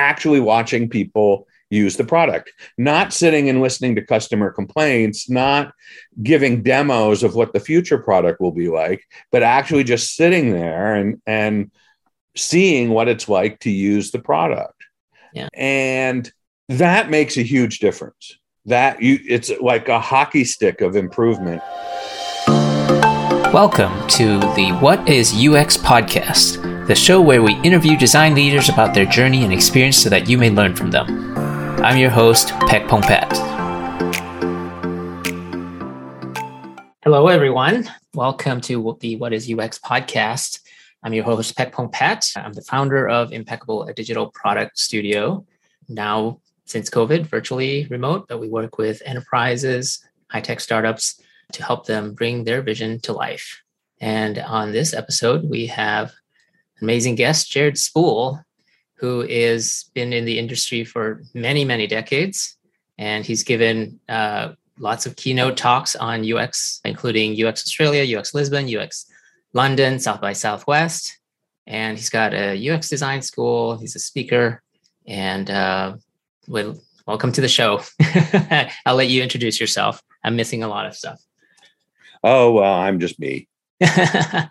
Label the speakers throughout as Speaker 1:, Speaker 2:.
Speaker 1: actually watching people use the product, not sitting and listening to customer complaints, not giving demos of what the future product will be like, but actually just sitting there and and seeing what it's like to use the product.
Speaker 2: Yeah.
Speaker 1: And that makes a huge difference. That you it's like a hockey stick of improvement.
Speaker 2: Welcome to the What is UX podcast, the show where we interview design leaders about their journey and experience so that you may learn from them. I'm your host, Pek Pongpaet. Hello, everyone. Welcome to the What is UX podcast. I'm your host, Pek Pongpaet. I'm the founder of Impekable, a digital product studio. Now, since COVID, virtually remote, but we work with enterprises, high tech startups to help them bring their vision to life. And on this episode, we have amazing guest, Jared Spool, who is been in the industry for many, many decades. And he's given uh, lots of keynote talks on UX, including UX Australia, UX Lisbon, UX London, South by Southwest. And he's got a UX design school. He's a speaker. And uh, well, welcome to the show. I'll let you introduce yourself. I'm missing a lot of stuff.
Speaker 1: Oh, well, I'm just me.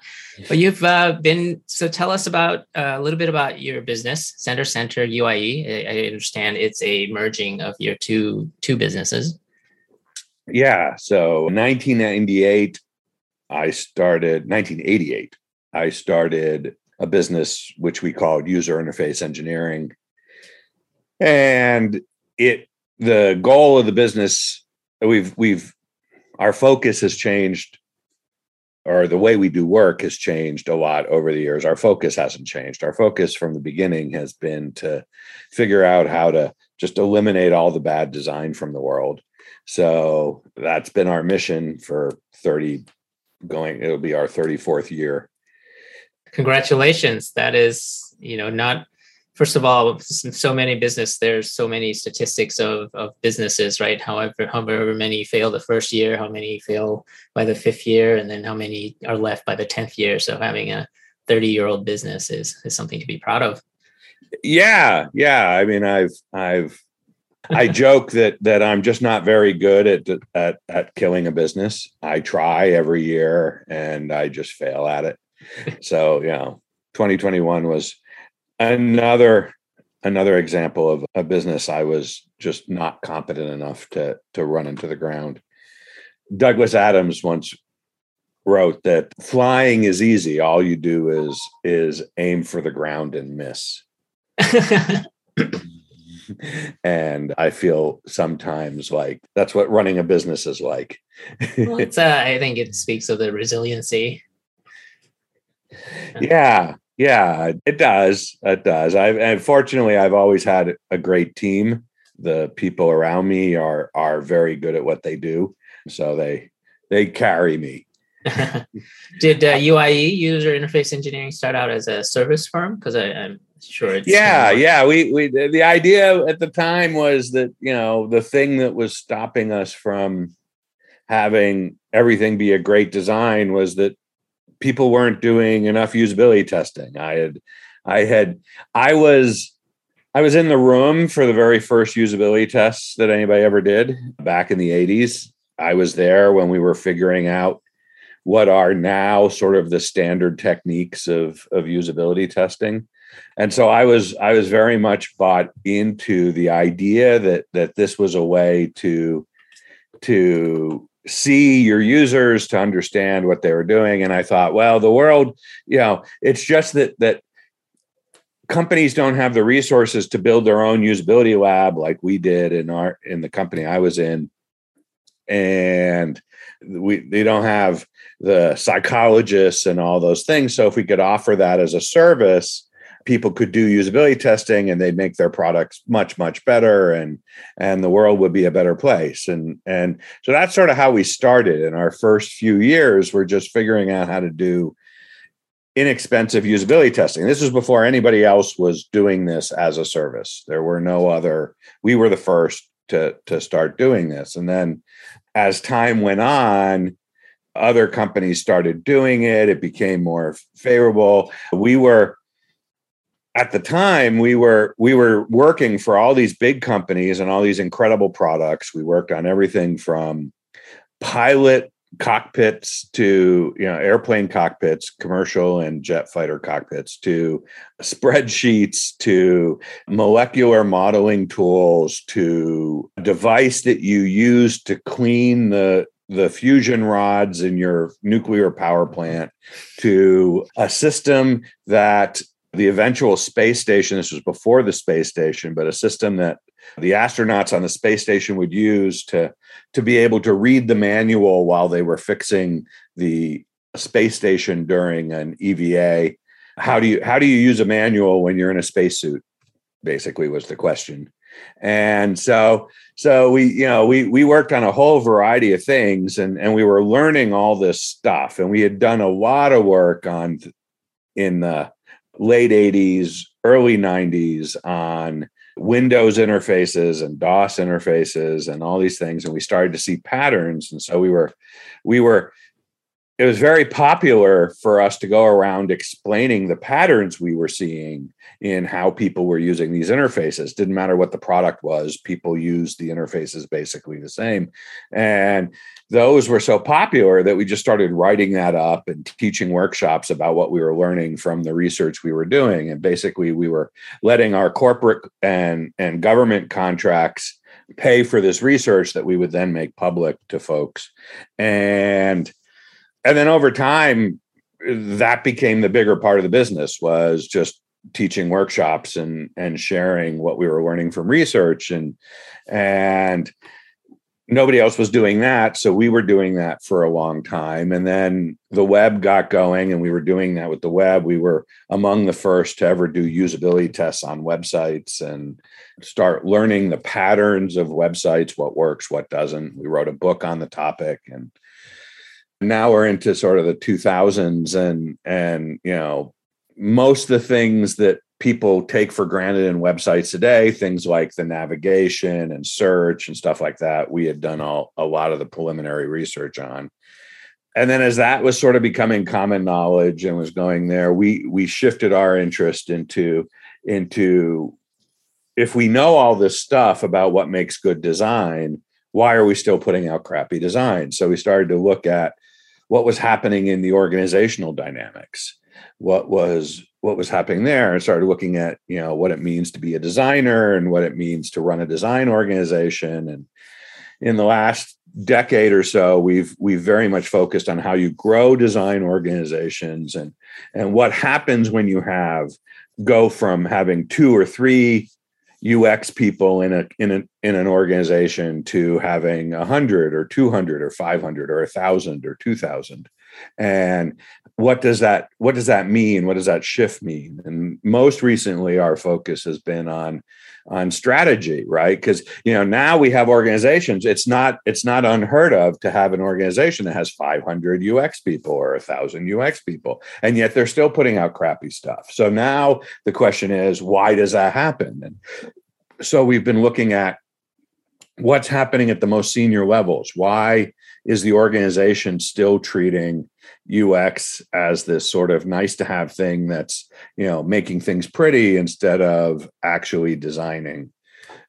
Speaker 2: well, you've uh, been so. Tell us about uh, a little bit about your business, Center Center UIE. I, I understand it's a merging of your two two businesses.
Speaker 1: Yeah. So 1998, I started. 1988, I started a business which we called User Interface Engineering, and it the goal of the business we've we've our focus has changed or the way we do work has changed a lot over the years. Our focus hasn't changed. Our focus from the beginning has been to figure out how to just eliminate all the bad design from the world. So that's been our mission for 30 going it'll be our 34th year.
Speaker 2: Congratulations. That is, you know, not first of all, so many business, there's so many statistics of, of businesses, right? However, however many fail the first year, how many fail by the fifth year, and then how many are left by the 10th year. So having a 30 year old business is, is something to be proud of.
Speaker 1: Yeah. Yeah. I mean, I've, I've, I joke that that I'm just not very good at at at killing a business. I try every year and I just fail at it. So, you know, 2021 was another another example of a business I was just not competent enough to to run into the ground. Douglas Adams once wrote that flying is easy. All you do is is aim for the ground and miss. and I feel sometimes like that's what running a business is like.
Speaker 2: well, it's, uh, I think it speaks of the resiliency.
Speaker 1: Yeah, yeah, it does. It does. I've and fortunately I've always had a great team. The people around me are are very good at what they do, so they they carry me.
Speaker 2: Did uh, UIE user interface engineering start out as a service firm? Because I'm sure it's
Speaker 1: yeah, yeah. We we the idea at the time was that you know the thing that was stopping us from having everything be a great design was that people weren't doing enough usability testing. I had, I had, I was, I was in the room for the very first usability tests that anybody ever did back in the 80s. I was there when we were figuring out what are now sort of the standard techniques of, of usability testing. And so I was I was very much bought into the idea that that this was a way to to see your users to understand what they were doing. And i thought well the world you know it's just that that companies don't have the resources to build their own usability lab like we did in our in the company i was in. And we they don't have the psychologists and all those things. So if we could offer that as a service people could do usability testing and they'd make their products much much better and and the world would be a better place. And and so that's sort of how we started. In our first few years we're just figuring out how to do inexpensive usability testing. This was before anybody else was doing this as a service. There were no other we were the first to to start doing this. And then as time went on other companies started doing it. It became more favorable. We were at the time we were we were working for all these big companies and all these incredible products. We worked on everything from pilot cockpits to you know airplane cockpits commercial and jet fighter cockpits to spreadsheets to molecular modeling tools to a device that you use to clean the the fusion rods in your nuclear power plant to a system that the eventual space station this was before the space station but a system that the astronauts on the space station would use to to be able to read the manual while they were fixing the space station during an EVA. How do you how do you use a manual when you're in a spacesuit? Basically, was the question. And so so we you know we we worked on a whole variety of things and and we were learning all this stuff and we had done a lot of work on in the late 80s early 90s on Windows interfaces and DOS interfaces and all these things, and we started to see patterns. And so we were, we were, it was very popular for us to go around explaining the patterns we were seeing in how people were using these interfaces. Didn't matter what the product was, people used the interfaces basically the same. And those were so popular that we just started writing that up and teaching workshops about what we were learning from the research we were doing. And basically we were letting our corporate and and government contracts pay for this research that we would then make public to folks. And and then over time that became the bigger part of the business was just teaching workshops and and sharing what we were learning from research. And and nobody else was doing that so we were doing that for a long time and then the web got going and we were doing that with the web. We were among the first to ever do usability tests on websites and start learning the patterns of websites what works what doesn't. We wrote a book on the topic and now we're into sort of the 2000s and and you know most of the things that people take for granted in websites today, things like the navigation and search and stuff like that, we had done all, a lot of the preliminary research on. And then as that was sort of becoming common knowledge and was going there, we we shifted our interest into into if we know all this stuff about what makes good design, why are we still putting out crappy design? So we started to look at what was happening in the organizational dynamics what was what was happening there and started looking at you know what it means to be a designer and what it means to run a design organization. And in the last decade or so we've we've very much focused on how you grow design organizations and and what happens when you have go from having two or three UX people in a in a in an organization to having a hundred or two hundred or five hundred or a thousand or two thousand, and what does that what does that mean? What does that shift mean? And most recently our focus has been on on strategy right? Because you know now we have organizations it's not it's not unheard of to have an organization that has 500 ux people or a thousand ux people and yet they're still putting out crappy stuff. So now the question is why does that happen? And so we've been looking at what's happening at the most senior levels. Why is the organization still treating UX as this sort of nice to have thing that's, you know, making things pretty instead of actually designing.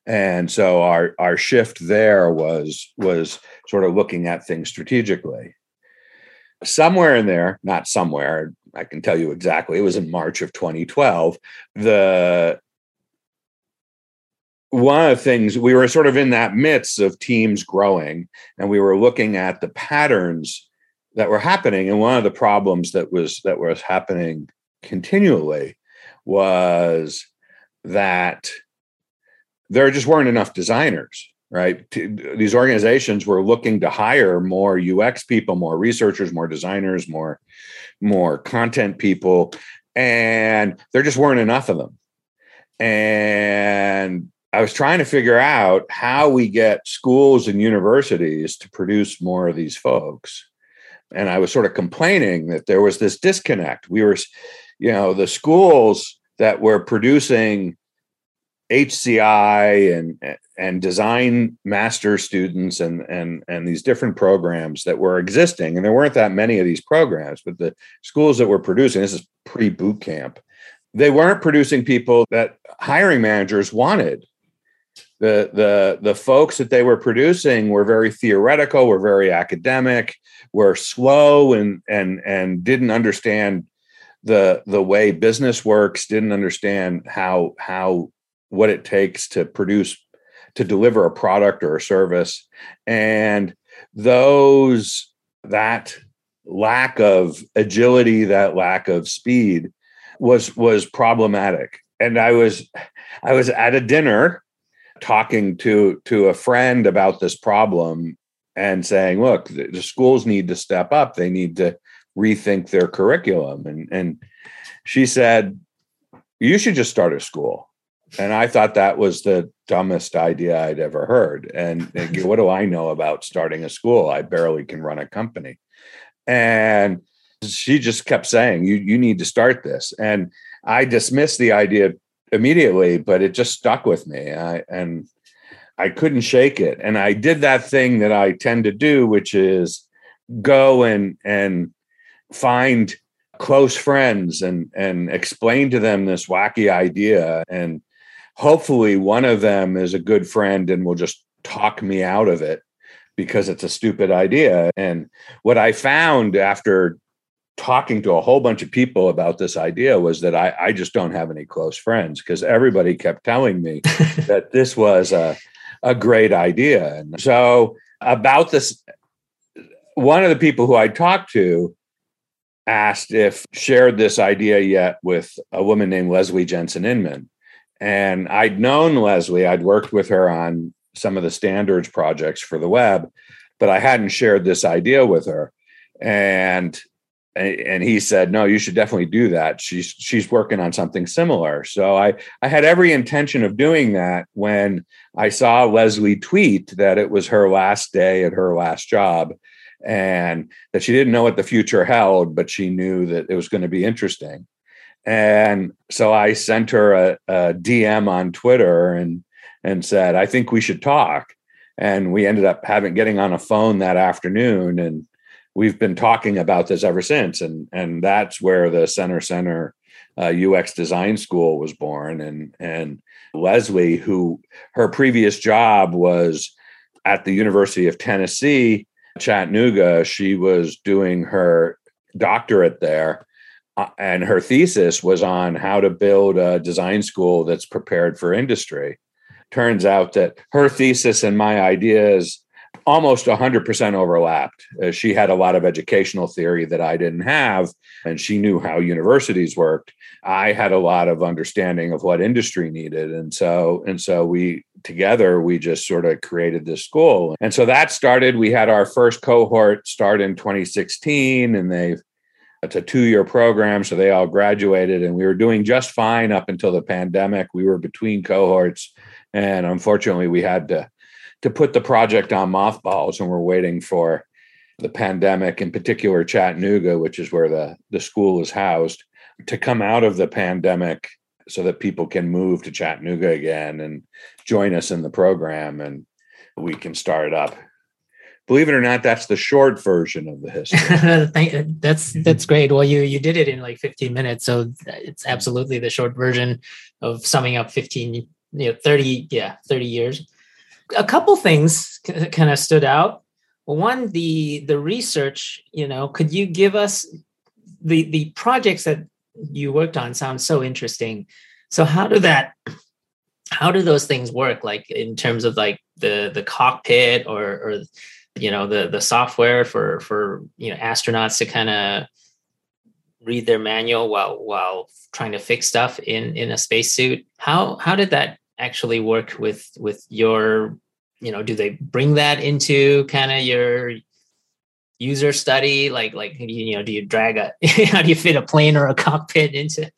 Speaker 1: And so our our shift there was was sort of looking at things strategically. Somewhere in there, not somewhere, I can tell you exactly, it was in March of 2012, the one of the things we were sort of in that midst of teams growing and we were looking at the patterns that were happening and one of the problems that was that was happening continually was that there just weren't enough designers right? These organizations were looking to hire more ux people more researchers more designers more more content people and there just weren't enough of them. And I was trying to figure out how we get schools and universities to produce more of these folks. And I was sort of complaining that there was this disconnect. We were, you know, the schools that were producing HCI and and design master students and and and these different programs that were existing, and there weren't that many of these programs, but the schools that were producing this is pre boot camp they weren't producing people that hiring managers wanted the the the folks that they were producing were very theoretical were very academic were slow and and and didn't understand the the way business works didn't understand how how what it takes to produce to deliver a product or a service. And those that lack of agility that lack of speed was was problematic. And i was i was at a dinner talking to to a friend about this problem and saying look the, schools need to step up. They need to rethink their curriculum. And and she said you should just start a school. And i thought that was the dumbest idea i'd ever heard. And, and what do i know about starting a school? I barely can run a company. And she just kept saying you you need to start this. And i dismissed the idea immediately, but it just stuck with me. I, and I couldn't shake it. And I did that thing that I tend to do, which is go and and find close friends and and explain to them this wacky idea and hopefully one of them is a good friend and will just talk me out of it because it's a stupid idea and what i found after talking to a whole bunch of people about this idea was that I, I just don't have any close friends because everybody kept telling me that this was a, a great idea. And so, about this, one of the people who I talked to asked if shared this idea yet with a woman named Leslie Jensen Inman. And I'd known Leslie, I'd worked with her on some of the standards projects for the web, but I hadn't shared this idea with her. And and he said no you should definitely do that. She's she's working on something similar. So i i had every intention of doing that when i saw leslie tweet that it was her last day at her last job and that she didn't know what the future held but she knew that it was going to be interesting. And so i sent her a, a dm on twitter and and said i think we should talk. And we ended up having getting on a phone that afternoon and we've been talking about this ever since, and and that's where the Center Center uh, UX Design School was born, and and Leslie, who her previous job was at the University of Tennessee, Chattanooga, she was doing her doctorate there. Uh, and her thesis was on how to build a design school that's prepared for industry. Turns out that her thesis and my ideas almost 100% overlapped. Uh, she had a lot of educational theory that I didn't have, and she knew how universities worked. I had a lot of understanding of what industry needed, and so and so we together we just sort of created this school. And so that started. We had our first cohort start in 2016, and they've it's a two-year program, so they all graduated, and we were doing just fine up until the pandemic. We were between cohorts, and unfortunately, we had to to put the project on mothballs, and we're waiting for the pandemic, in particular Chattanooga, which is where the the school is housed, to come out of the pandemic so that people can move to Chattanooga again and join us in the program, and we can start it up. Believe it or not, that's the short version of the history.
Speaker 2: that's mm-hmm. that's great. Well, you you did it in like 15 minutes, so it's absolutely the short version of summing up 15, you know, 30, yeah, 30 years a couple things kind of stood out. One, the the research. You know, could you give us the the projects that you worked on? Sound so interesting. So how do that? How do those things work? Like in terms of like the the cockpit or or you know the the software for for you know astronauts to kind of read their manual while while trying to fix stuff in in a spacesuit. How how did that actually work with with your you know do they bring that into kind of your user study? Like like you know do you drag a how do you fit a plane or a cockpit into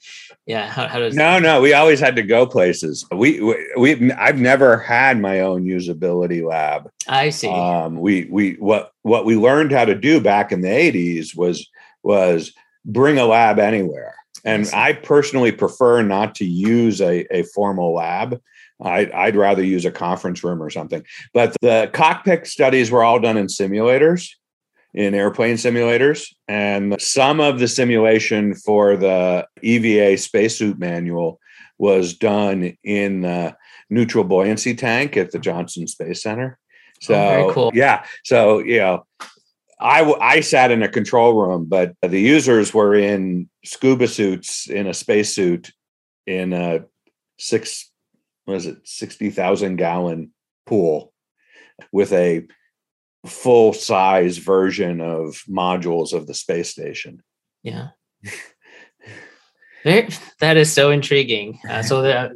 Speaker 2: yeah how, how does
Speaker 1: no no we always had to go places. We, we we i've never had my own usability lab.
Speaker 2: I see.
Speaker 1: Um we we what what we learned how to do back in the 80s was was bring a lab anywhere and I, I personally prefer not to use a, a formal lab I'd, I'd rather use a conference room or something. But the cockpit studies were all done in simulators. in airplane simulators. And some of the simulation for the EVA spacesuit manual was done in the neutral buoyancy tank at the Johnson Space Center. Oh, so,
Speaker 2: oh, cool.
Speaker 1: yeah. So, you know, I, I sat in a control room, but the users were in scuba suits in a spacesuit in a six, was it, 60,000 gallon pool with a full size version of modules of the space station.
Speaker 2: Yeah. that is so intriguing. Uh, so that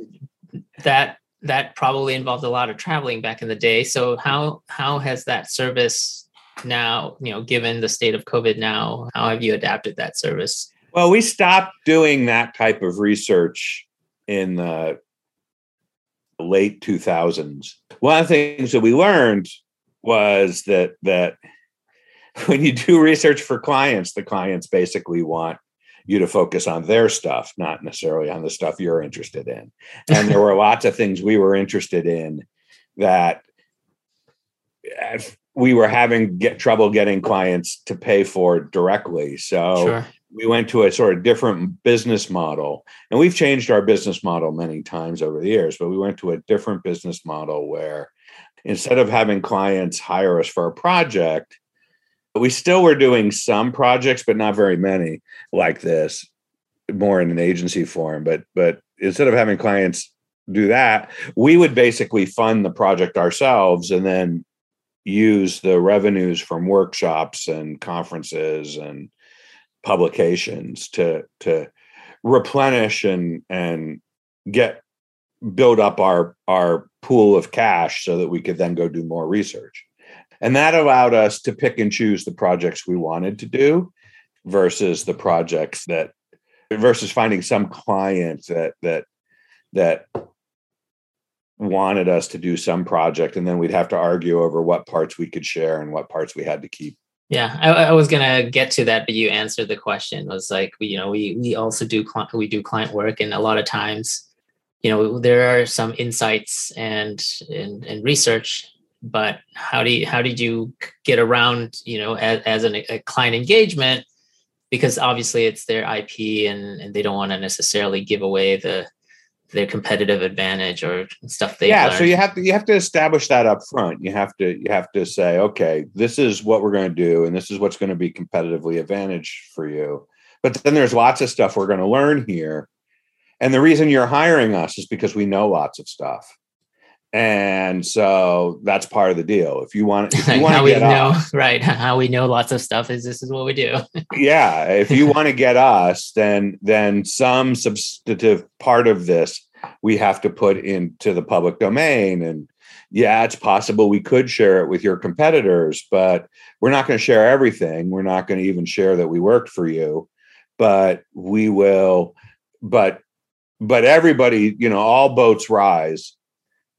Speaker 2: that that probably involved a lot of traveling back in the day. So how how has that service now, you know, given the state of COVID now, how have you adapted that service?
Speaker 1: Well, we stopped doing that type of research in the late 2000s. One of the things that we learned was that that when you do research for clients, the clients basically want you to focus on their stuff, not necessarily on the stuff you're interested in. And there were lots of things we were interested in that eh, we were having get trouble getting clients to pay for directly. So sure. we went to a sort of different business model. And we've changed our business model many times over the years, but we went to a different business model where instead of having clients hire us for a project, we still were doing some projects, but not very many like this, more in an agency form. But but instead of having clients do that, we would basically fund the project ourselves and then use the revenues from workshops and conferences and publications to to replenish and and get build up our our pool of cash so that we could then go do more research. And that allowed us to pick and choose the projects we wanted to do versus the projects that versus finding some client that that that wanted us to do some project and then we'd have to argue over what parts we could share and what parts we had to keep.
Speaker 2: Yeah i, I was gonna get to that but you answered the question. It was like you know we we also do client we do client work and a lot of times you know there are some insights and and, and research but how do you how did you get around you know as, as an, a client engagement? Because obviously it's their ip and, and they don't want to necessarily give away the their competitive advantage or stuff they
Speaker 1: yeah learned. so you have to you have to establish that up front. You have to you have to say okay this is what we're going to do and this is what's going to be competitively advantage for you. But then there's lots of stuff we're going to learn here. And the reason you're hiring us is because we know lots of stuff and so that's part of the deal. If you want, if you want
Speaker 2: to get know, us, right? How we know lots of stuff is this is what we do.
Speaker 1: yeah, if you want to get us, then then some substantive part of this we have to put into the public domain. And yeah, it's possible we could share it with your competitors, but we're not going to share everything. We're not going to even share that we worked for you, but we will. But but everybody, you know, all boats rise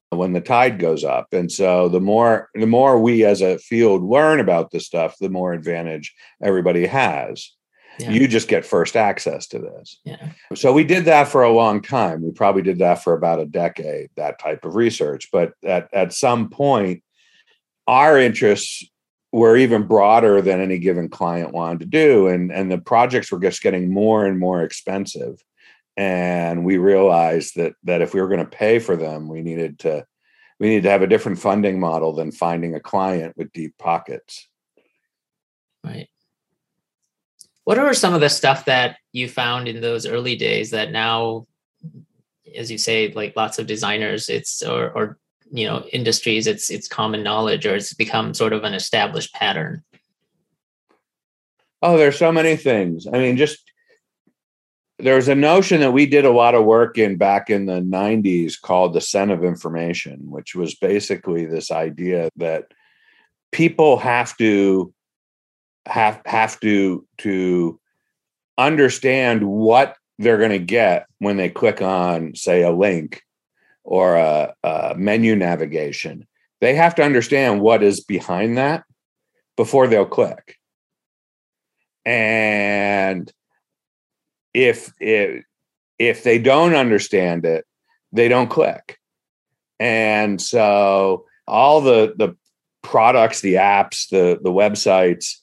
Speaker 1: when the tide goes up. And so the more the more we as a field learn about this stuff the more advantage everybody has. Yeah. you just get first access to this.
Speaker 2: Yeah.
Speaker 1: so we did that for a long time. We probably did that for about a decade that type of research. But at, at some point our interests were even broader than any given client wanted to do. And and the projects were just getting more and more expensive and we realized that that if we were going to pay for them we needed to we needed to have a different funding model than finding a client with deep pockets.
Speaker 2: Right. What are some of the stuff that you found in those early days that now as you say like lots of designers it's or, or you know industries it's it's common knowledge or it's become sort of an established pattern?
Speaker 1: Oh there's so many things. I mean just there's a notion that we did a lot of work in back in the 90s called the scent of information which was basically this idea that people have to have have to to understand what they're going to get when they click on say a link or a, a menu navigation. They have to understand what is behind that before they'll click. And if if if they don't understand it, they don't click. And so all the the products, the apps, the the websites,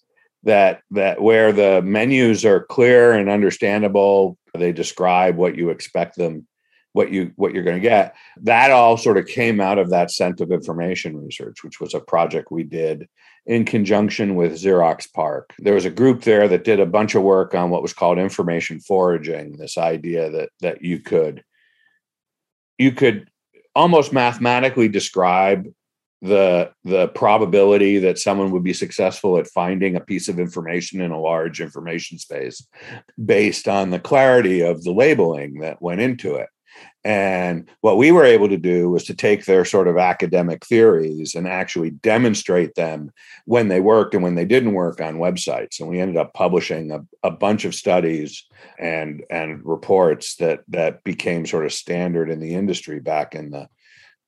Speaker 1: that that where the menus are clear and understandable they describe what you expect them what you what you're going to get. That all sort of came out of that scent of information research which was a project we did in conjunction with Xerox PARC. There was a group there that did a bunch of work on what was called information foraging this idea that that you could you could almost mathematically describe the the probability that someone would be successful at finding a piece of information in a large information space based on the clarity of the labeling that went into it and what we were able to do was to take their sort of academic theories and actually demonstrate them when they worked and when they didn't work on websites. And we ended up publishing a, a bunch of studies and and reports that that became sort of standard in the industry back in the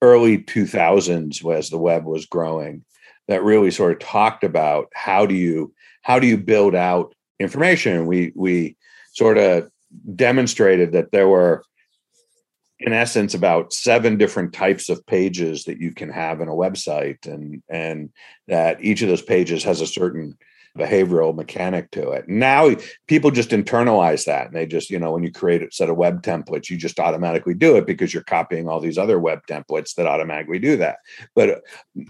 Speaker 1: early 2000s as the web was growing that really sort of talked about how do you how do you build out information we we sort of demonstrated that there were in essence about seven different types of pages that you can have in a website. And and that each of those pages has a certain behavioral mechanic to it. Now people just internalize that and they just, you know, when you create a set of web templates, you just automatically do it because you're copying all these other web templates that automatically do that. But uh,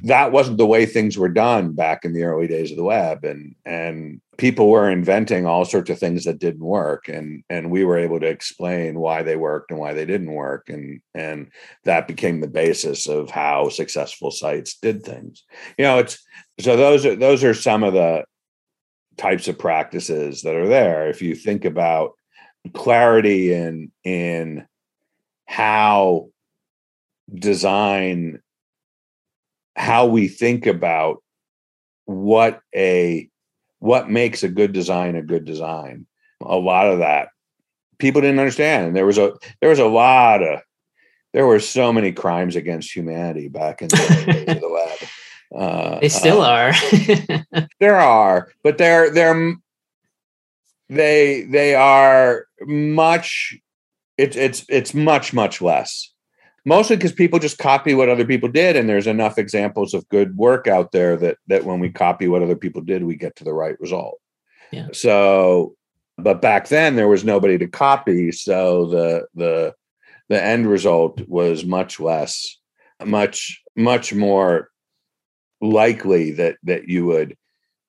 Speaker 1: that wasn't the way things were done back in the early days of the web and and people were inventing all sorts of things that didn't work and and we were able to explain why they worked and why they didn't work and and that became the basis of how successful sites did things. You know, it's so those are those are some of the types of practices that are there. If you think about clarity in in how design how we think about what a what makes a good design a good design a lot of that people didn't understand. And there was a there was a lot of there were so many crimes against humanity back in the days of the web
Speaker 2: uh, they still uh,
Speaker 1: are. there are, but they're they're they they are much. It's it's it's much much less. Mostly because people just copy what other people did, and there's enough examples of good work out there that that when we copy what other people did, we get to the right result. Yeah. So, but back then there was nobody to copy, so the the the end result was much less, much much more likely that that you would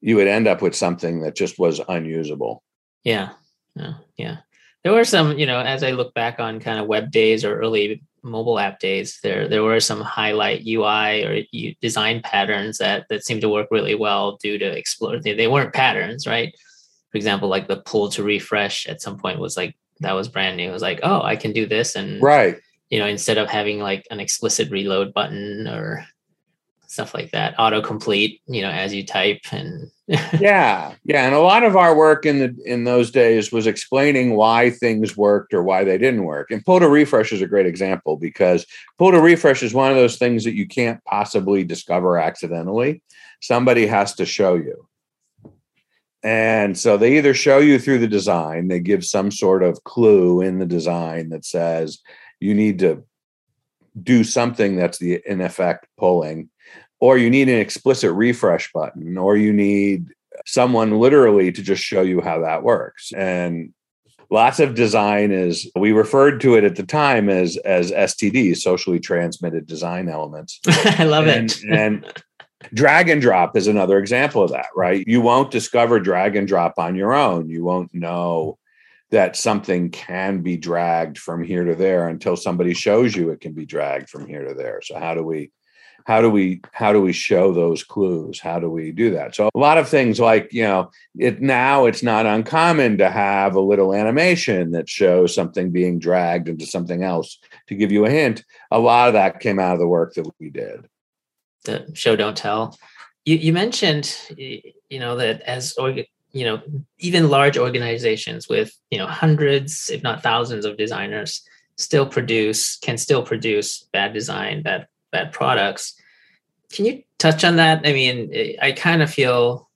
Speaker 1: you would end up with something that just was unusable.
Speaker 2: Yeah. Yeah. Yeah. There were some, you know, as I look back on kind of web days or early mobile app days, there there were some highlight UI or design patterns that that seemed to work really well due to explore. They, they weren't patterns, right? For example, like the pull to refresh at some point was like that was brand new. It was like, oh, I can do this, and
Speaker 1: right,
Speaker 2: you know, instead of having like an explicit reload button or stuff like that. Autocomplete you know as you type and
Speaker 1: yeah yeah and a lot of our work in the in those days was explaining why things worked or why they didn't work. And pull to refresh is a great example because pull to refresh is one of those things that you can't possibly discover accidentally. Somebody has to show you. And so they either show you through the design they give some sort of clue in the design that says you need to do something that's the in effect pulling or you need an explicit refresh button or you need someone literally to just show you how that works. And lots of design is we referred to it at the time as as std socially transmitted design elements.
Speaker 2: I love
Speaker 1: and,
Speaker 2: it
Speaker 1: and drag and drop is another example of that right? You won't discover drag and drop on your own. You won't know that something can be dragged from here to there until somebody shows you it can be dragged from here to there. So how do we how do we how do we show those clues? How do we do that? So a lot of things like you know it now it's not uncommon to have a little animation that shows something being dragged into something else. To give you a hint a lot of that came out of the work that we did.
Speaker 2: The show don't tell. You, you mentioned you know that as you know even large organizations with you know hundreds if not thousands of designers still produce can still produce bad design bad bad products. Can you touch on that? I mean, I kind of feel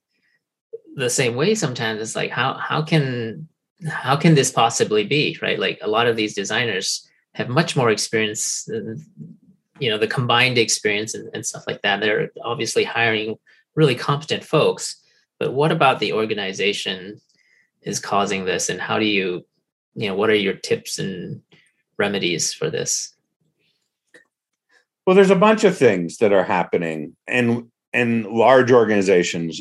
Speaker 2: the same way sometimes. It's like how how can how can this possibly be right? Like a lot of these designers have much more experience, than, you know, the combined experience and, and stuff like that. They're obviously hiring really competent folks, but what about the organization is causing this and how do you you know what are your tips and remedies for this?
Speaker 1: Well there's a bunch of things that are happening and and large organizations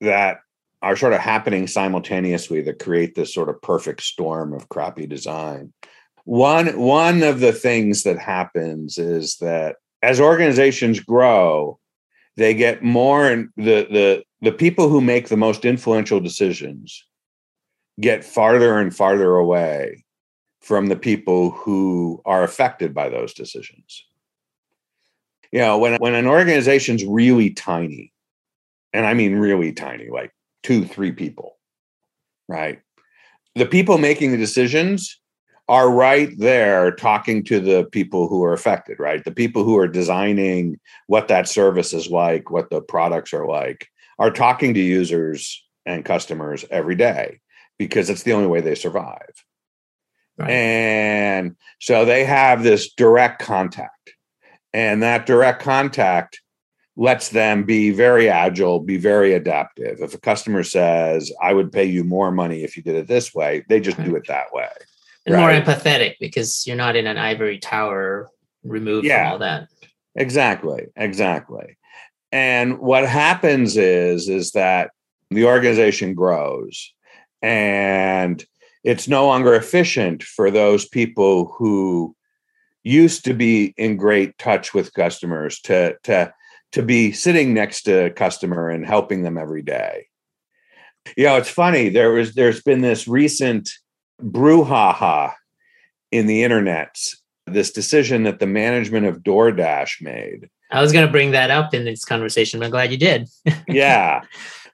Speaker 1: that are sort of happening simultaneously that create this sort of perfect storm of crappy design. One one of the things that happens is that as organizations grow they get more and the the the people who make the most influential decisions get farther and farther away from the people who are affected by those decisions you know when when an organization's really tiny and i mean really tiny like two three people right the people making the decisions are right there talking to the people who are affected, right? The people who are designing what that service is like, what the products are like, are talking to users and customers every day because it's the only way they survive. Right. And so they have this direct contact. And that direct contact lets them be very agile, be very adaptive. If a customer says, I would pay you more money if you did it this way, they just right. do it that way
Speaker 2: and right. more empathetic because you're not in an ivory tower removed yeah, from all that.
Speaker 1: Exactly, exactly. And what happens is is that the organization grows and it's no longer efficient for those people who used to be in great touch with customers to to to be sitting next to a customer and helping them every day. You know, it's funny. There was there's been this recent brouhaha in the internet this decision that the management of DoorDash made.
Speaker 2: I was going to bring that up in this conversation, but I'm glad you did.
Speaker 1: yeah,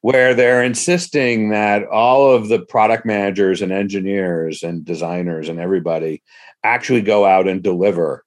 Speaker 1: where they're insisting that all of the product managers and engineers and designers and everybody actually go out and deliver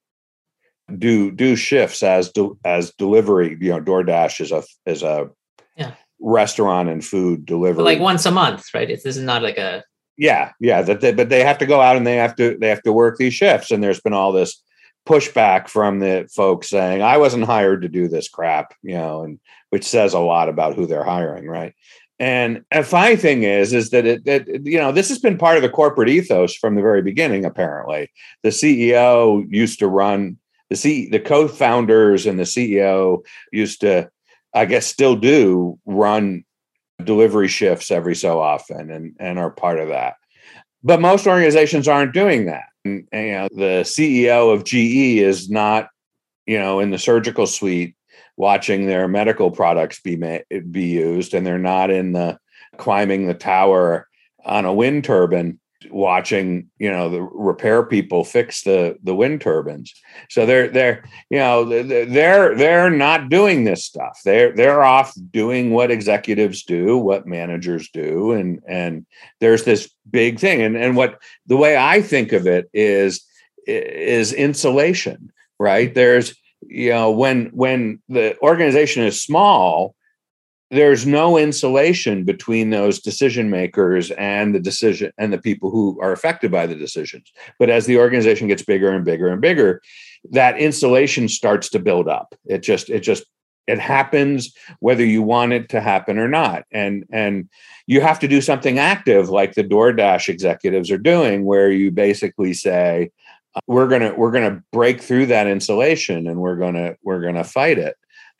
Speaker 1: do do shifts as do, as delivery you know DoorDash is a is a yeah. restaurant and food delivery
Speaker 2: but like once a month right this is not like a
Speaker 1: yeah, yeah. That they, but they have to go out and they have to they have to work these shifts, and there's been all this pushback from the folks saying I wasn't hired to do this crap, you know, and which says a lot about who they're hiring, right? And a funny thing is, is that it, it, you know, this has been part of the corporate ethos from the very beginning. Apparently, the CEO used to run the C, the co-founders and the CEO used to, I guess, still do run delivery shifts every so often and, and are part of that. But most organizations aren't doing that. You know, the CEO of GE is not, you know, in the surgical suite watching their medical products be ma- be used, and they're not in the climbing the tower on a wind turbine watching you know the repair people fix the the wind turbines. So they're they're you know they're they're not doing this stuff. They're they're off doing what executives do what managers do and and there's this big thing. And and what the way i think of it is is insulation right? There's you know when when the organization is small there's no insulation between those decision makers and the decision and the people who are affected by the decisions. But as the organization gets bigger and bigger and bigger that insulation starts to build up. It just it just it happens whether you want it to happen or not. And and you have to do something active like the DoorDash executives are doing where you basically say uh, we're going to we're going to break through that insulation and we're going to we're going to fight it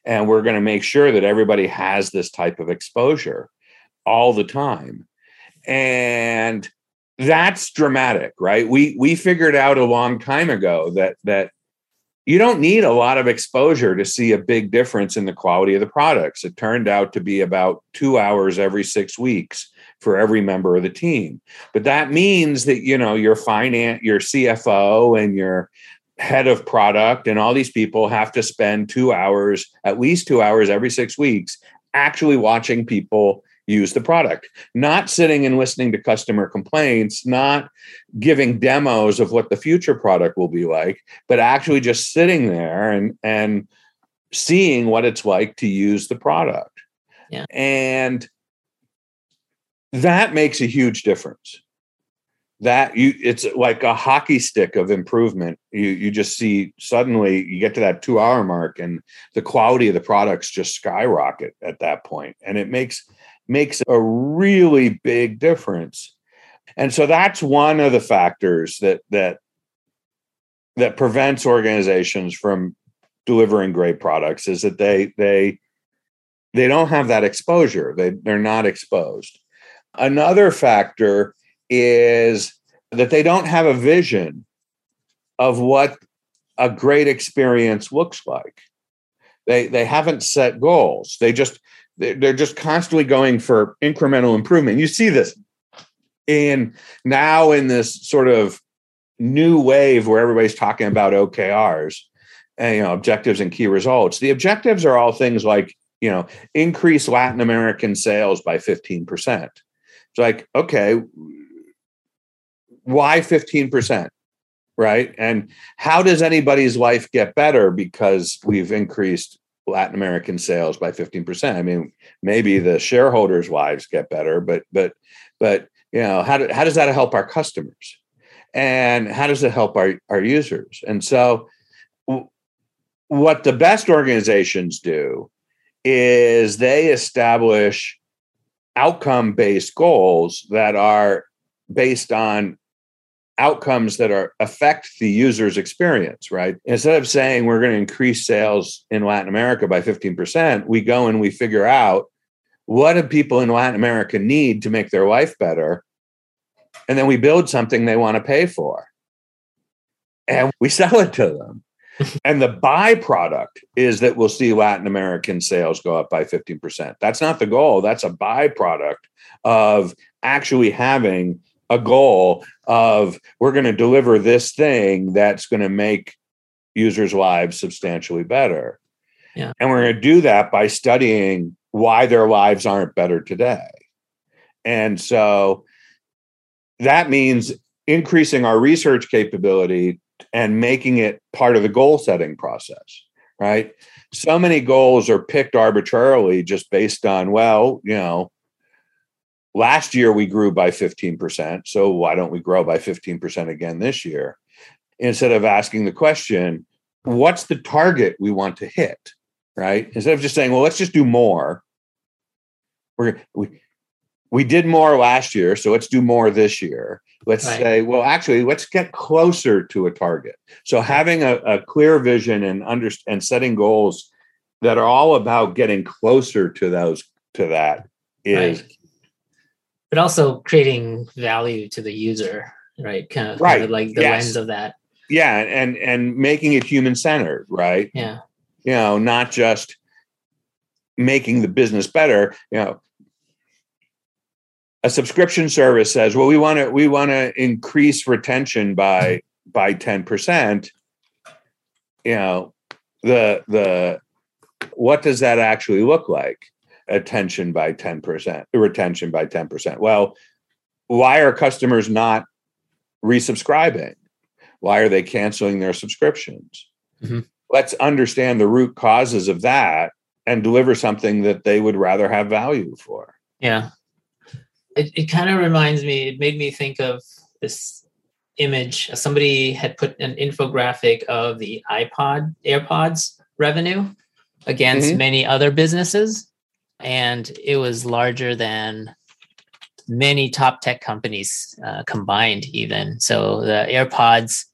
Speaker 1: and we're going to make sure that everybody has this type of exposure all the time. And that's dramatic right? We we figured out a long time ago that that you don't need a lot of exposure to see a big difference in the quality of the products. It turned out to be about 2 hours every 6 weeks for every member of the team. But that means that you know your finance your CFO and your head of product and all these people have to spend two hours, at least two hours every six weeks, actually watching people use the product, not sitting and listening to customer complaints, not giving demos of what the future product will be like, but actually just sitting there and and seeing what it's like to use the product. Yeah. And that makes a huge difference that you it's like a hockey stick of improvement you you just see suddenly you get to that two hour mark and the quality of the products just skyrocket at that point and it makes makes a really big difference. And so that's one of the factors that that that prevents organizations from delivering great products is that they they they don't have that exposure. They they're not exposed. Another factor is that they don't have a vision of what a great experience looks like. They they haven't set goals. They just they're just constantly going for incremental improvement. You see this in now in this sort of new wave where everybody's talking about OKRs and you know objectives and key results. The objectives are all things like you know increase Latin American sales by 15%. It's like, okay, why 15%? Right. And how does anybody's life get better because we've increased Latin American sales by 15%? I mean, maybe the shareholders' lives get better, but but but you know, how, do, how does that help our customers? And how does it help our, our users? And so what the best organizations do is they establish outcome based goals that are based on outcomes that are affect the user's experience right instead of saying we're going to increase sales in latin america by 15% we go and we figure out what do people in latin america need to make their life better and then we build something they want to pay for and we sell it to them and the byproduct is that we'll see Latin American sales go up by 15%. That's not the goal. That's a byproduct of actually having a goal of we're going to deliver this thing that's going to make users' lives substantially better.
Speaker 2: Yeah.
Speaker 1: And we're going to do that by studying why their lives aren't better today. And so that means increasing our research capability and making it part of the goal setting process, right? So many goals are picked arbitrarily just based on, well, you know, last year we grew by 15%. So why don't we grow by 15% again this year? Instead of asking the question, what's the target we want to hit, right? Instead of just saying, well, let's just do more. We're, we, we did more last year, so let's do more this year. Let's right. say, well, actually, let's get closer to a target. So having a, a clear vision and under, and setting goals that are all about getting closer to those to that is right.
Speaker 2: But also creating value to the user, right? Kind of,
Speaker 1: right.
Speaker 2: Kind of like the yes. lens of that.
Speaker 1: Yeah, and and making it human centered, right?
Speaker 2: Yeah.
Speaker 1: You know, not just making the business better, you know, a subscription service says, well, we want to we want to increase retention by by 10%, you know, the the what does that actually look like? Attention by 10%, retention by 10%. Well, why are customers not resubscribing? Why are they canceling their subscriptions? Mm-hmm. Let's understand the root causes of that and deliver something that they would rather have value for.
Speaker 2: Yeah it, it kind of reminds me it made me think of this image somebody had put an infographic of the ipod airpods revenue against mm-hmm. many other businesses and it was larger than many top tech companies uh, combined even so the airpods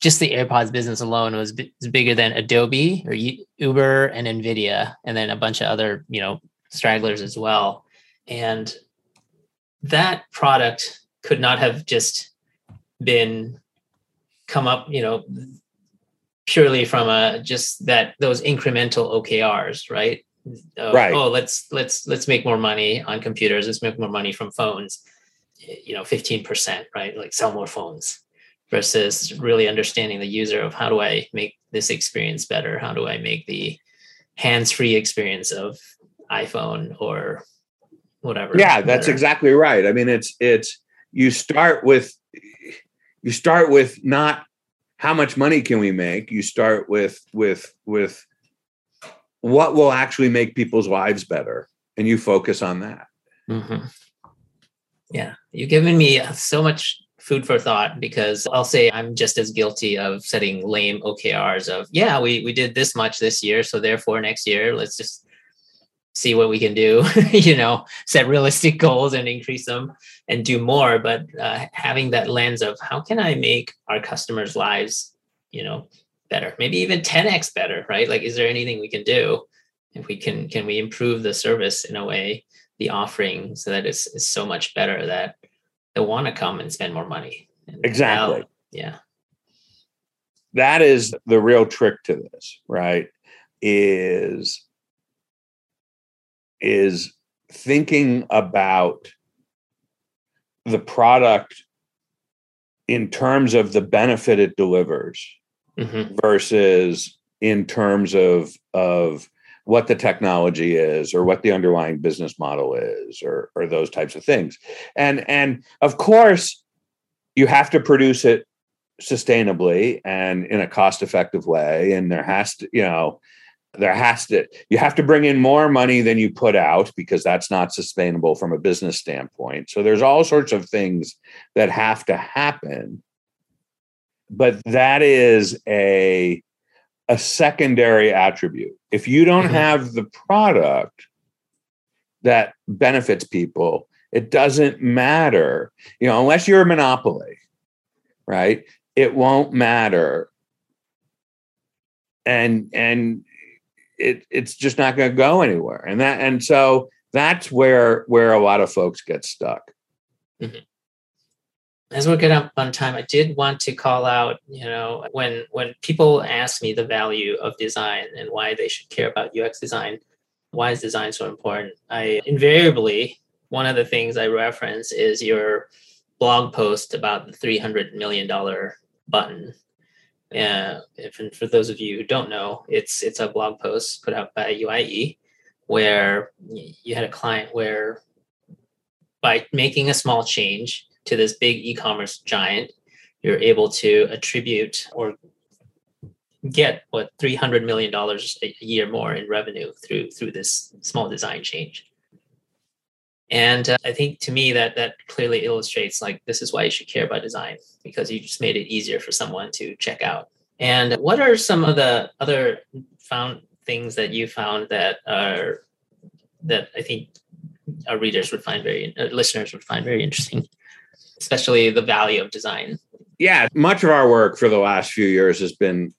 Speaker 2: just the airpods business alone was, b- was bigger than adobe or uber and nvidia and then a bunch of other you know stragglers as well and that product could not have just been come up, you know, purely from a just that those incremental OKRs, right?
Speaker 1: Uh, right.
Speaker 2: Oh, let's let's let's make more money on computers. Let's make more money from phones. You know, fifteen percent, right? Like sell more phones versus really understanding the user of how do I make this experience better? How do I make the hands-free experience of iPhone or whatever.
Speaker 1: Yeah, that's exactly right. I mean, it's it's you start with you start with not how much money can we make. You start with with with what will actually make people's lives better, and you focus on that.
Speaker 2: Mm-hmm. Yeah, you've given me so much food for thought because I'll say I'm just as guilty of setting lame OKRs of yeah we we did this much this year so therefore next year let's just see what we can do, you know, set realistic goals and increase them and do more. But uh, having that lens of how can I make our customers' lives, you know, better, maybe even 10x better, right? Like, is there anything we can do? If we can, can we improve the service in a way, the offering, so that it's, it's so much better that they want to come and spend more money? And
Speaker 1: exactly.
Speaker 2: Now, yeah.
Speaker 1: That is the real trick to this, right? Is is thinking about the product in terms of the benefit it delivers mm-hmm. versus in terms of of what the technology is or what the underlying business model is or or those types of things. And and of course you have to produce it sustainably and in a cost effective way. And there has to you know there has to you have to bring in more money than you put out because that's not sustainable from a business standpoint. So there's all sorts of things that have to happen but that is a a secondary attribute. If you don't mm-hmm. have the product that benefits people it doesn't matter you know unless you're a monopoly right? It won't matter. And and it it's just not going to go anywhere. And that and so that's where where a lot of folks get stuck. Mm-hmm.
Speaker 2: As we're getting up on time. I did want to call out you know when when people ask me the value of design and why they should care about ux design why is design so important? I invariably one of the things i reference is your blog post about the 300 million dollar button. Uh, if, and for those of you who don't know, it's it's a blog post put out by UIE where you had a client where by making a small change to this big e-commerce giant, you're able to attribute or get what 300 million dollars a year more in revenue through through this small design change and uh, I think to me that that clearly illustrates like this is why you should care about design because you just made it easier for someone to check out. And what are some of the other found things that you found that are that I think our readers would find very uh, listeners would find very interesting, especially the value of design.
Speaker 1: Yeah, much of our work for the last few years has been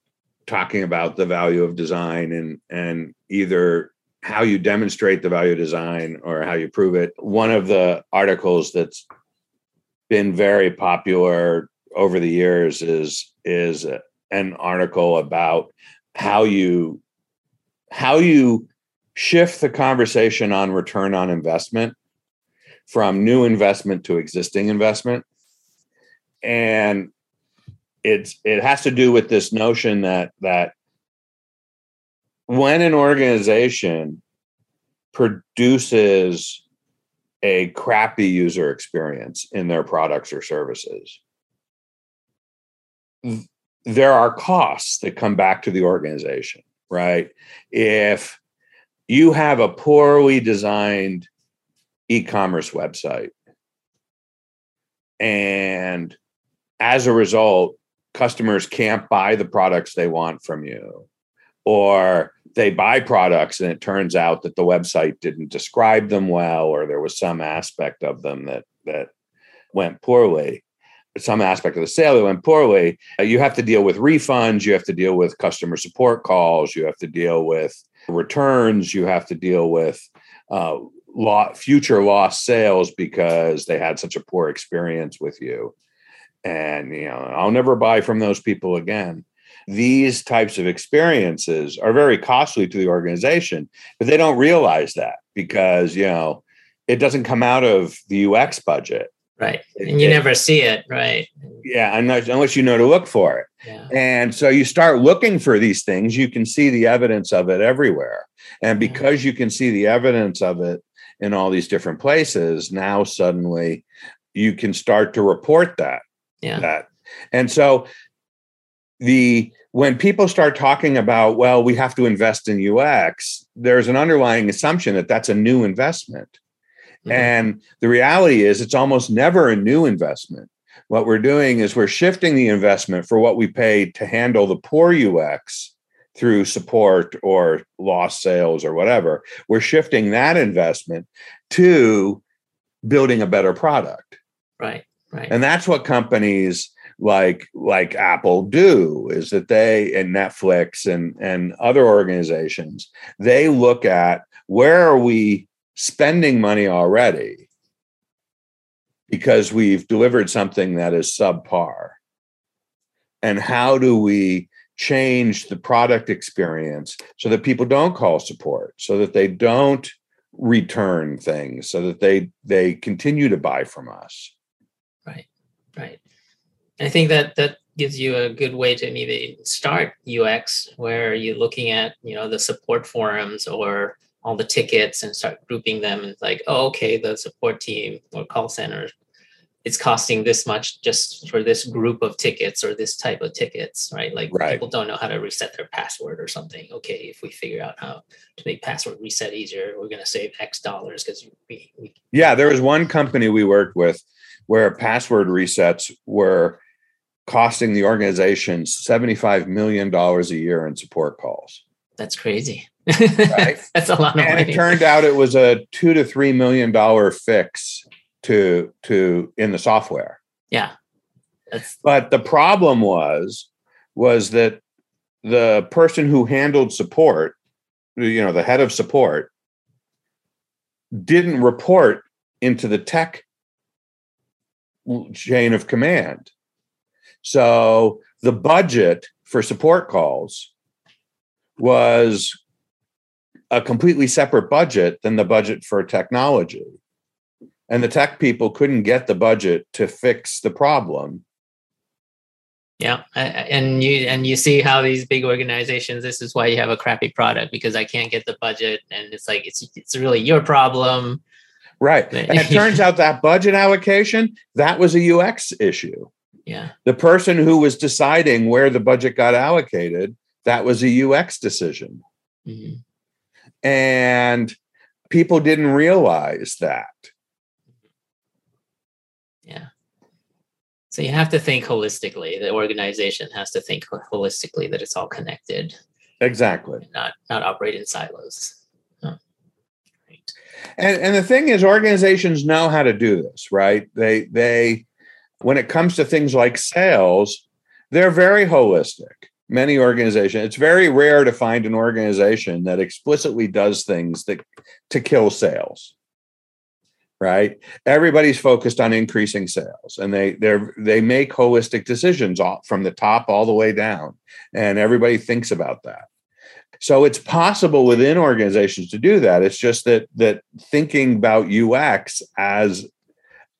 Speaker 1: talking about the value of design and and either how you demonstrate the value of design or how you prove it. One of the articles that's been very popular over the years is is an article about how you how you shift the conversation on return on investment from new investment to existing investment. And it's it has to do with this notion that that when an organization produces a crappy user experience in their products or services there are costs that come back to the organization right? If you have a poorly designed e-commerce website. And as a result customers can't buy the products they want from you. Or they buy products and it turns out that the website didn't describe them well or there was some aspect of them that that went poorly. Some aspect of the sale that went poorly. You have to deal with refunds you have to deal with customer support calls you have to deal with returns you have to deal with uh, law, future lost sales because they had such a poor experience with you and you know i'll never buy from those people again these types of experiences are very costly to the organization, but they don't realize that because, you know, it doesn't come out of the UX budget.
Speaker 2: Right. And you it, never see it. Right.
Speaker 1: Yeah. Unless, unless you know to look for it. Yeah. And so you start looking for these things, you can see the evidence of it everywhere. And because you can see the evidence of it in all these different places, now suddenly you can start to report that.
Speaker 2: Yeah.
Speaker 1: That. And so the when people start talking about well we have to invest in ux there's an underlying assumption that that's a new investment mm-hmm. and the reality is it's almost never a new investment what we're doing is we're shifting the investment for what we pay to handle the poor ux through support or lost sales or whatever. We're shifting that investment to building a better product.
Speaker 2: Right. Right.
Speaker 1: And that's what companies like like Apple do is that they and Netflix and and other organizations they look at where are we spending money already because we've delivered something that is subpar and how do we change the product experience so that people don't call support so that they don't return things so that they they continue to buy from us.
Speaker 2: Right right. I think that that gives you a good way to maybe start UX where you're looking at, you know, the support forums or all the tickets and start grouping them and like, oh, okay, the support team or call center it's costing this much just for this group of tickets or this type of tickets, right? Like right. people don't know how to reset their password or something. Okay, if we figure out how to make password reset easier, we're going to save X dollars because we, we.
Speaker 1: Yeah, there was one company we worked with where password resets were costing the organization $75 million a year in support calls.
Speaker 2: That's crazy. Right? That's a lot of
Speaker 1: and
Speaker 2: money.
Speaker 1: it turned out it was a two to three million dollar fix to to in the software.
Speaker 2: Yeah.
Speaker 1: That's but the problem was was that the person who handled support, you know, the head of support, didn't report into the tech chain of command. So the budget for support calls was a completely separate budget than the budget for technology. And the tech people couldn't get the budget to fix the problem.
Speaker 2: Yeah, and you and you see how these big organizations. This is why you have a crappy product because I can't get the budget, and it's like it's it's really your problem.
Speaker 1: Right, and it turns out that budget allocation that was a UX issue.
Speaker 2: Yeah.
Speaker 1: The person who was deciding where the budget got allocated, that was a UX decision. Mm-hmm. And people didn't realize that.
Speaker 2: So you have to think holistically. The organization has to think holistically that it's all connected.
Speaker 1: Exactly.
Speaker 2: Not not operate in silos. Oh.
Speaker 1: Right. And and the thing is organizations know how to do this, right? They they when it comes to things like sales, they're very holistic. Many organizations, it's very rare to find an organization that explicitly does things that to kill sales. Right? Everybody's focused on increasing sales and they they they make holistic decisions from the top all the way down and everybody thinks about that. So it's possible within organizations to do that. It's just that that thinking about UX as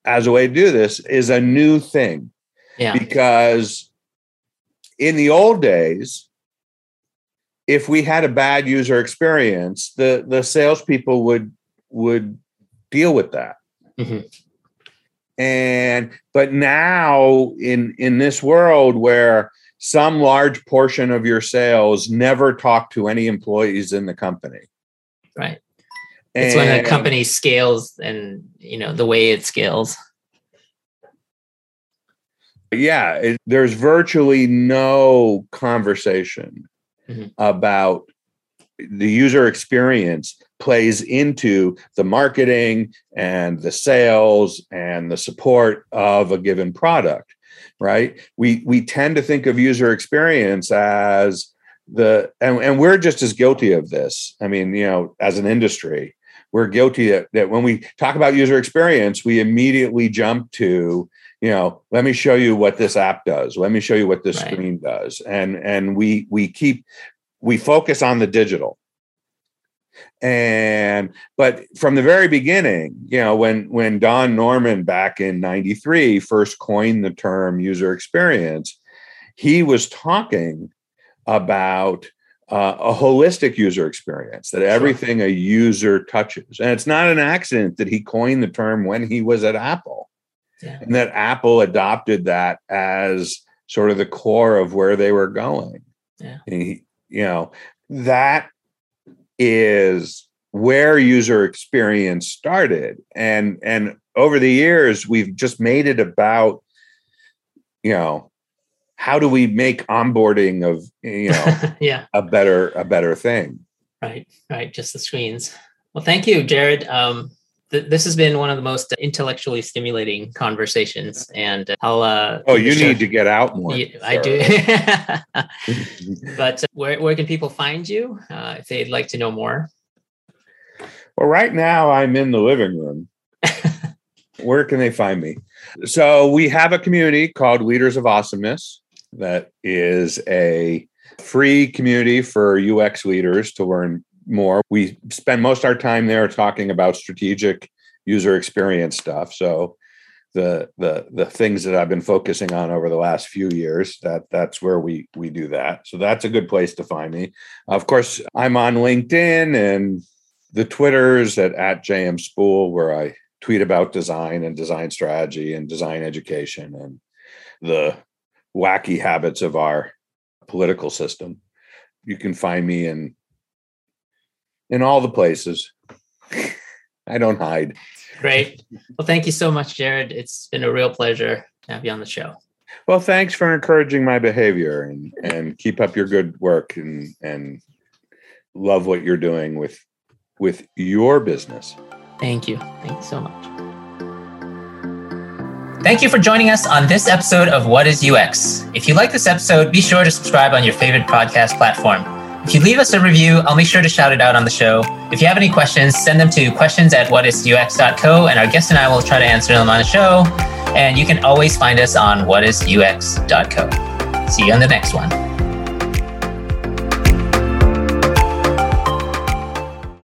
Speaker 1: as a way to do this is a new thing.
Speaker 2: Yeah.
Speaker 1: Because in the old days, if we had a bad user experience, the the salespeople would would deal with that. Mm-hmm. And but now in in this world where some large portion of your sales never talk to any employees in the company.
Speaker 2: Right. It's when a company scales and you know the way it scales.
Speaker 1: Yeah, it, there's virtually no conversation mm-hmm. about the user experience plays into the marketing and the sales and the support of a given product right we we tend to think of user experience as the and, and we're just as guilty of this i mean you know as an industry we're guilty that, that when we talk about user experience, we immediately jump to, you know, let me show you what this app does. Let me show you what this right. screen does. And and we we keep we focus on the digital. And but from the very beginning, you know, when when Don Norman back in 93 first coined the term user experience, he was talking about uh, a holistic user experience that everything a user touches. And it's not an accident that he coined the term when he was at Apple. Yeah. And that Apple adopted that as sort of the core of where they were going.
Speaker 2: Yeah.
Speaker 1: He, you know, that is where user experience started. And and over the years, we've just made it about, you know, how do we make onboarding of you know
Speaker 2: yeah.
Speaker 1: a better a better thing?
Speaker 2: Right right just the screens. Well thank you jared. Um, th- this has been one of the most intellectually stimulating conversations and i'll uh
Speaker 1: oh you need to get out more
Speaker 2: i do. But uh, where, where can people find you uh, if they'd like to know more?
Speaker 1: Well right now i'm in the living room. Where can they find me? So we have a community called leaders of awesomeness that is a free community for ux leaders to learn more. We spend most our time there talking about strategic user experience stuff. So the the the things that I've been focusing on over the last few years that that's where we we do that. So that's a good place to find me. Of course, I'm on LinkedIn and the Twitters at at JM Spool where I tweet about design and design strategy and design education and the wacky habits of our political system. You can find me in in all the places. I don't hide.
Speaker 2: Great. Well, thank you so much, Jared. It's been a real pleasure to have you on the show.
Speaker 1: Well, thanks for encouraging my behavior and, and keep up your good work and, and love what you're doing with with your business.
Speaker 2: Thank you. Thank you so much. Thank you for joining us on this episode of What is UX. If you like this episode, be sure to subscribe on your favorite podcast platform. If you leave us a review, I'll make sure to shout it out on the show. If you have any questions, send them to questions at whatisux.co, and our guest and I will try to answer them on the show. And you can always find us on whatisux.co. See you on the next one.